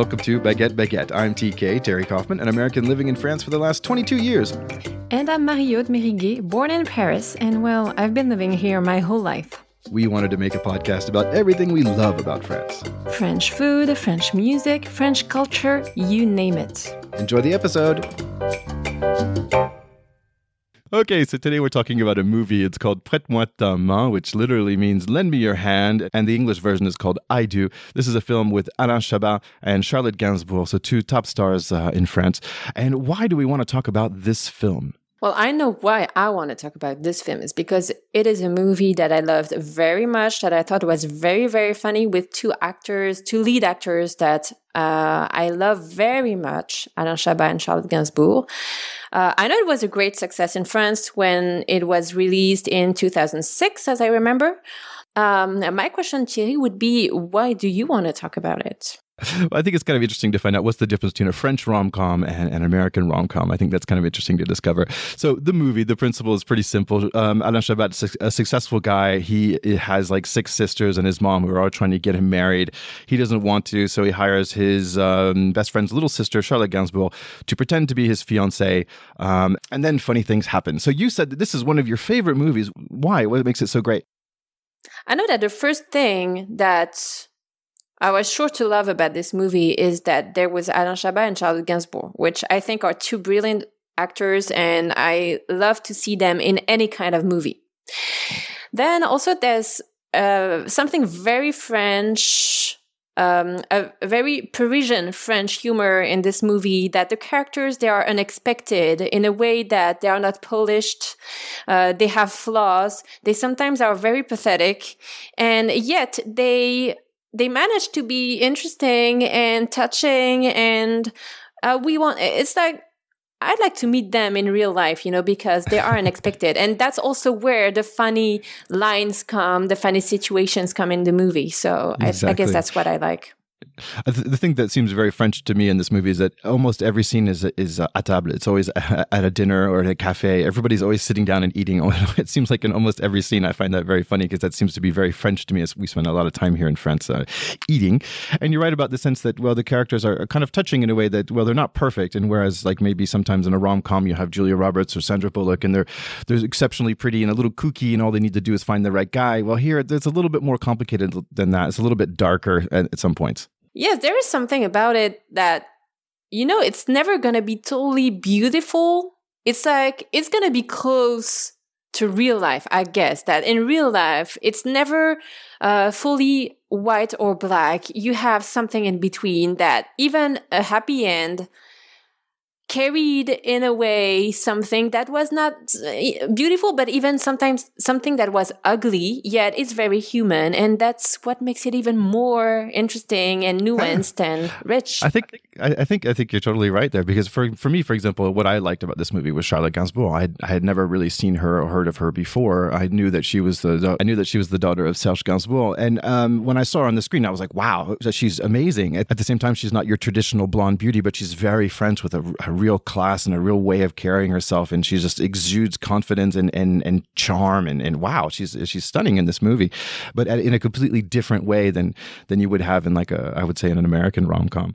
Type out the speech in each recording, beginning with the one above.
welcome to Baguette Baguette. I'm TK, Terry Kaufman, an American living in France for the last 22 years. And I'm Marie-Aude Meriguet, born in Paris, and well, I've been living here my whole life. We wanted to make a podcast about everything we love about France French food, French music, French culture, you name it. Enjoy the episode. Okay, so today we're talking about a movie. It's called Prête-moi ta main, which literally means lend me your hand, and the English version is called I Do. This is a film with Alain Chabat and Charlotte Gainsbourg, so two top stars uh, in France. And why do we want to talk about this film? Well, I know why I want to talk about this film is because it is a movie that I loved very much, that I thought was very, very funny with two actors, two lead actors that uh, I love very much, Alain Chabat and Charlotte Gainsbourg. Uh, I know it was a great success in France when it was released in 2006, as I remember. Um, my question, Thierry, would be why do you want to talk about it? Well, I think it's kind of interesting to find out what's the difference between a French rom com and an American rom com. I think that's kind of interesting to discover. So, the movie, the principle is pretty simple. Um, Alain Chabat, is a successful guy. He has like six sisters and his mom who are all trying to get him married. He doesn't want to, so he hires his um, best friend's little sister, Charlotte Gainsbourg, to pretend to be his fiancee. Um, and then funny things happen. So, you said that this is one of your favorite movies. Why? What makes it so great? I know that the first thing that I was sure to love about this movie is that there was Alain Chabat and Charlotte Gainsbourg, which I think are two brilliant actors, and I love to see them in any kind of movie. Then also there's uh, something very French, um, a, a, very Parisian French humor in this movie. That the characters they are unexpected in a way that they are not polished. Uh, they have flaws. They sometimes are very pathetic, and yet they they managed to be interesting and touching and uh, we want it's like I'd like to meet them in real life, you know, because they are unexpected. And that's also where the funny lines come, the funny situations come in the movie. So exactly. I, I guess that's what I like. The thing that seems very French to me in this movie is that almost every scene is is uh, à table. It's always at a dinner or at a cafe. Everybody's always sitting down and eating. It seems like in almost every scene. I find that very funny because that seems to be very French to me. As we spend a lot of time here in France uh, eating. And you're right about the sense that well, the characters are kind of touching in a way that well, they're not perfect. And whereas like maybe sometimes in a rom com you have Julia Roberts or Sandra Bullock and they're they're exceptionally pretty and a little kooky and all they need to do is find the right guy. Well, here it's a little bit more complicated than that. It's a little bit darker at, at some points. Yes, there is something about it that, you know, it's never going to be totally beautiful. It's like, it's going to be close to real life, I guess. That in real life, it's never uh, fully white or black. You have something in between that even a happy end carried in a way something that was not uh, beautiful, but even sometimes something that was ugly, yet it's very human. And that's what makes it even more interesting and nuanced and rich. I think, I, think, I think you're totally right there because for, for me, for example, what I liked about this movie was Charlotte Gainsbourg. I had, I had never really seen her or heard of her before. I knew that she was the, I knew that she was the daughter of Serge Gainsbourg. And um, when I saw her on the screen, I was like, wow, she's amazing. At, at the same time, she's not your traditional blonde beauty, but she's very French with a, a real class and a real way of carrying herself. And she just exudes confidence and, and, and charm. And, and wow, she's, she's stunning in this movie, but in a completely different way than, than you would have in like a, I would say in an American rom com.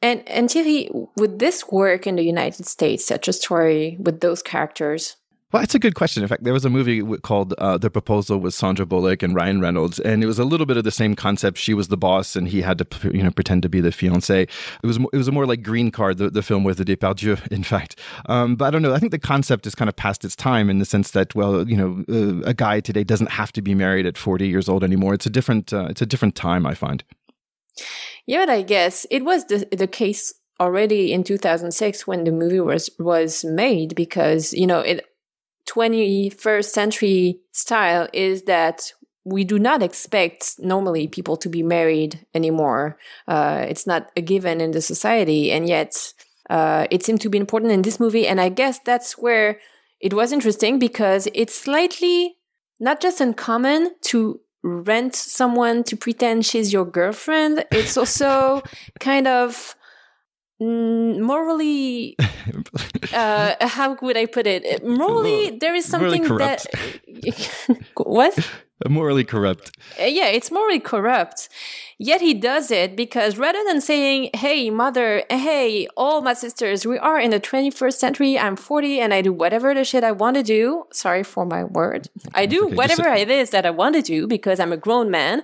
And, and Thierry, would this work in the United States, such a story with those characters? Well, it's a good question. In fact, there was a movie called uh, The Proposal with Sandra Bullock and Ryan Reynolds, and it was a little bit of the same concept. She was the boss, and he had to, you know, pretend to be the fiance. It was it was a more like Green Card, the, the film with the Depardieu, in fact. Um, but I don't know. I think the concept is kind of past its time in the sense that, well, you know, uh, a guy today doesn't have to be married at forty years old anymore. It's a different uh, it's a different time. I find. Yeah, but I guess it was the the case already in 2006 when the movie was was made because you know it 21st century style is that we do not expect normally people to be married anymore. Uh, it's not a given in the society, and yet uh, it seemed to be important in this movie. And I guess that's where it was interesting because it's slightly not just uncommon to rent someone to pretend she's your girlfriend. It's also kind of morally uh, how would i put it morally there is something that what morally corrupt. Uh, yeah, it's morally corrupt. Yet he does it because rather than saying, "Hey, mother, hey, all my sisters, we are in the 21st century. I'm 40 and I do whatever the shit I want to do." Sorry for my word. I do okay, whatever it is that I want to do because I'm a grown man.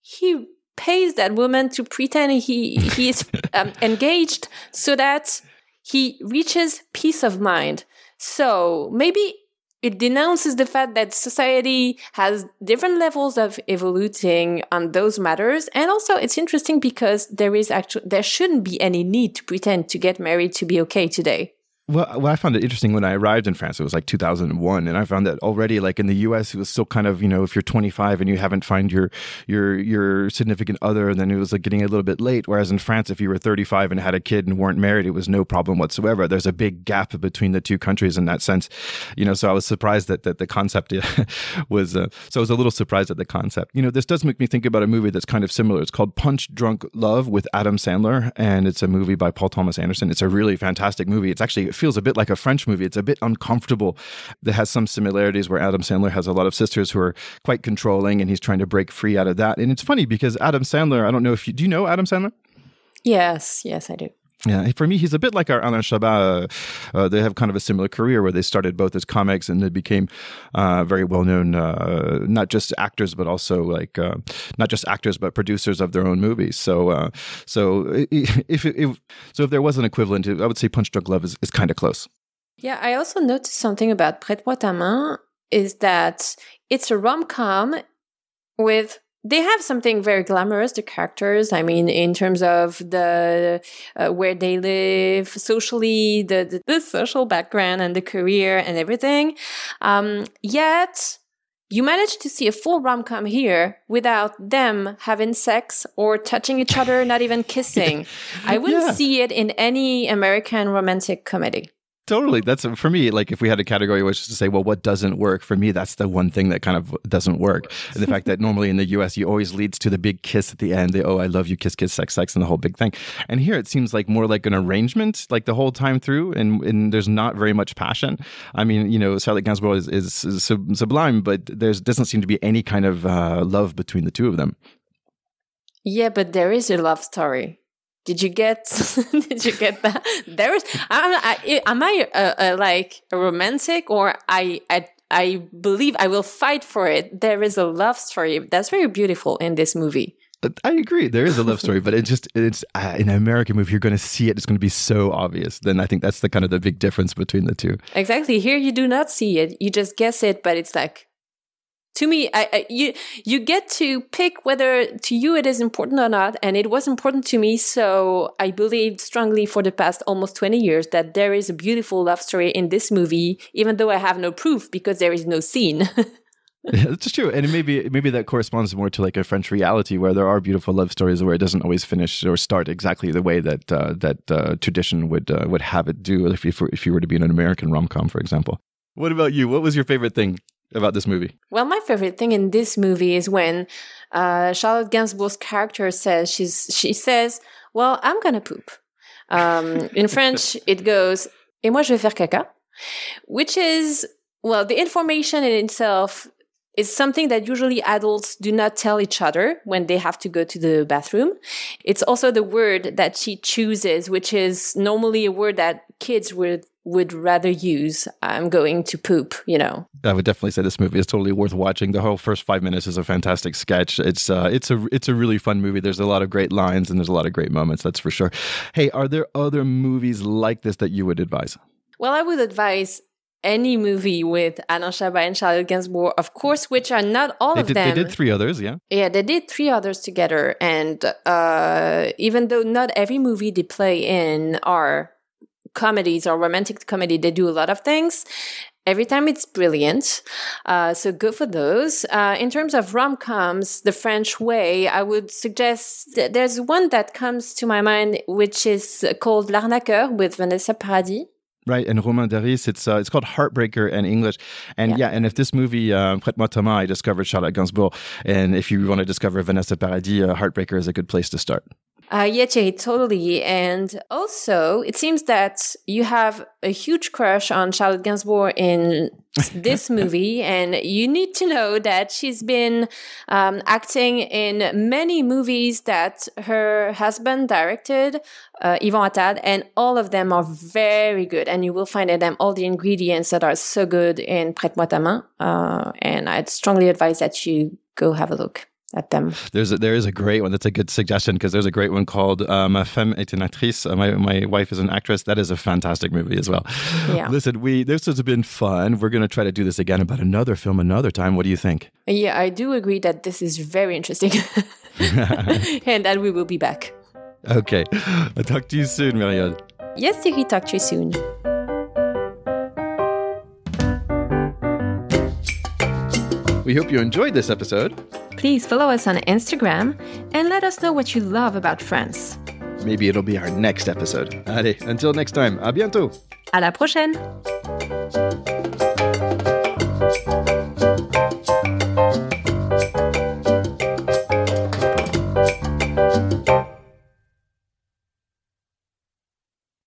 He pays that woman to pretend he he is um, engaged so that he reaches peace of mind. So maybe it denounces the fact that society has different levels of evoluting on those matters and also it's interesting because there is actually there shouldn't be any need to pretend to get married to be okay today well, well, I found it interesting when I arrived in France. It was like 2001, and I found that already, like in the U.S., it was still kind of you know if you're 25 and you haven't found your your your significant other, then it was like getting a little bit late. Whereas in France, if you were 35 and had a kid and weren't married, it was no problem whatsoever. There's a big gap between the two countries in that sense, you know. So I was surprised that that the concept was. Uh, so I was a little surprised at the concept. You know, this does make me think about a movie that's kind of similar. It's called Punch Drunk Love with Adam Sandler, and it's a movie by Paul Thomas Anderson. It's a really fantastic movie. It's actually feels a bit like a French movie. It's a bit uncomfortable. That has some similarities where Adam Sandler has a lot of sisters who are quite controlling and he's trying to break free out of that. And it's funny because Adam Sandler, I don't know if you do you know Adam Sandler? Yes, yes, I do. Yeah, for me, he's a bit like our Alain Chabat. Uh, uh, they have kind of a similar career where they started both as comics and they became uh, very well known, uh, not just actors, but also like uh, not just actors, but producers of their own movies. So, uh, so if, if, so, if there was an equivalent, I would say Punch Drunk Love is, is kind of close. Yeah, I also noticed something about Prête-moi ta main is that it's a rom com with they have something very glamorous the characters. I mean in terms of the uh, where they live socially the, the, the social background and the career and everything. Um, yet you manage to see a full rom-com here without them having sex or touching each other not even kissing. I wouldn't yeah. see it in any american romantic comedy totally. That's for me like if we had a category which is to say well what doesn't work for me that's the one thing that kind of doesn't work. And the fact that normally in the us you always leads to the big kiss at the end the oh i love you kiss kiss sex sex and the whole big thing. And here it seems like more like an arrangement like the whole time through and, and there's not very much passion. I mean you know charlotte gainsbourg is, is, is sublime but there doesn't seem to be any kind of uh, love between the two of them. Yeah but there is a love story did you get? did you get that? There is. I, am I a, a, like a romantic, or I, I I believe I will fight for it. There is a love story that's very beautiful in this movie. I agree. There is a love story, but it just it's uh, in an American movie. You're going to see it. It's going to be so obvious. Then I think that's the kind of the big difference between the two. Exactly. Here you do not see it. You just guess it, but it's like to me I, I, you you get to pick whether to you it is important or not and it was important to me so i believed strongly for the past almost 20 years that there is a beautiful love story in this movie even though i have no proof because there is no scene yeah, that's true, and maybe maybe that corresponds more to like a French reality where there are beautiful love stories where it doesn't always finish or start exactly the way that uh, that uh, tradition would uh, would have it do if you if you were to be in an American rom com, for example. What about you? What was your favorite thing about this movie? Well, my favorite thing in this movie is when uh, Charlotte Gainsbourg's character says she's she says, "Well, I'm gonna poop." Um, in French, it goes, "Et moi, je vais faire caca," which is well, the information in itself is something that usually adults do not tell each other when they have to go to the bathroom. It's also the word that she chooses, which is normally a word that kids would would rather use I'm going to poop, you know. I would definitely say this movie is totally worth watching. The whole first 5 minutes is a fantastic sketch. It's uh it's a it's a really fun movie. There's a lot of great lines and there's a lot of great moments, that's for sure. Hey, are there other movies like this that you would advise? Well, I would advise any movie with Alain Chabat and Charlotte Gainsbourg, of course, which are not all they of did, them. They did three others, yeah. Yeah, they did three others together. And uh, even though not every movie they play in are comedies or romantic comedy, they do a lot of things. Every time it's brilliant. Uh, so good for those. Uh, in terms of rom coms, the French way, I would suggest there's one that comes to my mind, which is called L'Arnaqueur with Vanessa Paradis. Right, and Romain Duris, it's uh, it's called Heartbreaker in English, and yeah, yeah and if this movie uh, Prête-moi ta main, I discovered Charlotte Gainsbourg, and if you want to discover Vanessa Paradis, uh, Heartbreaker is a good place to start. Uh, yeah, Thierry, totally. And also, it seems that you have a huge crush on Charlotte Gainsbourg in this movie, and you need to know that she's been um, acting in many movies that her husband directed, uh, Yvan Attal, and all of them are very good. And you will find in them all the ingredients that are so good in Prête-moi ta main. Uh, and I'd strongly advise that you go have a look at them. There's a, there is a great one. That's a good suggestion because there's a great one called uh, Ma femme est une actrice. Uh, my my wife is an actress. That is a fantastic movie as well. Yeah. Listen, we this has been fun. We're going to try to do this again about another film another time. What do you think? Yeah, I do agree that this is very interesting, and that we will be back. Okay, I'll talk to you soon, Marie-Aude. Yes, Thierry, talk to you soon. We hope you enjoyed this episode. Please follow us on Instagram and let us know what you love about France. Maybe it'll be our next episode. Allez, until next time, à bientôt. À la prochaine!